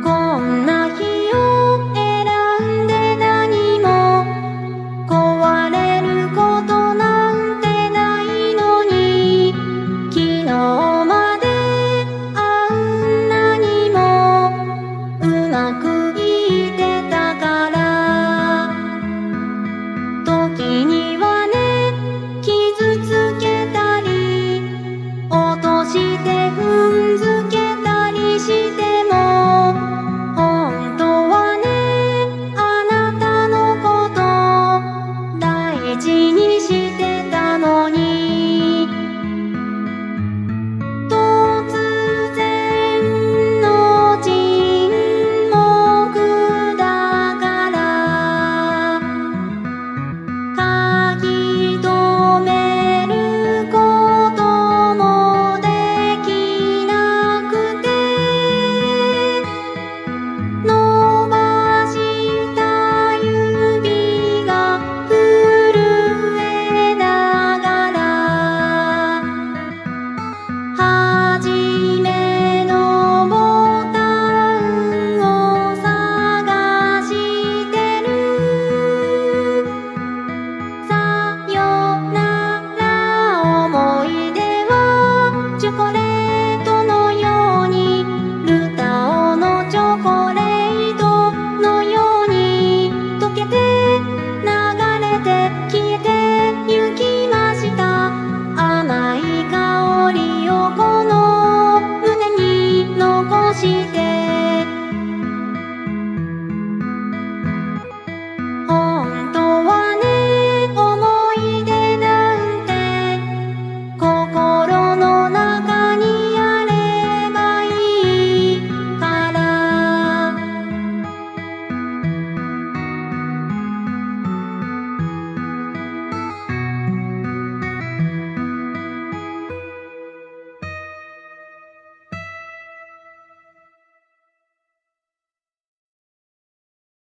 公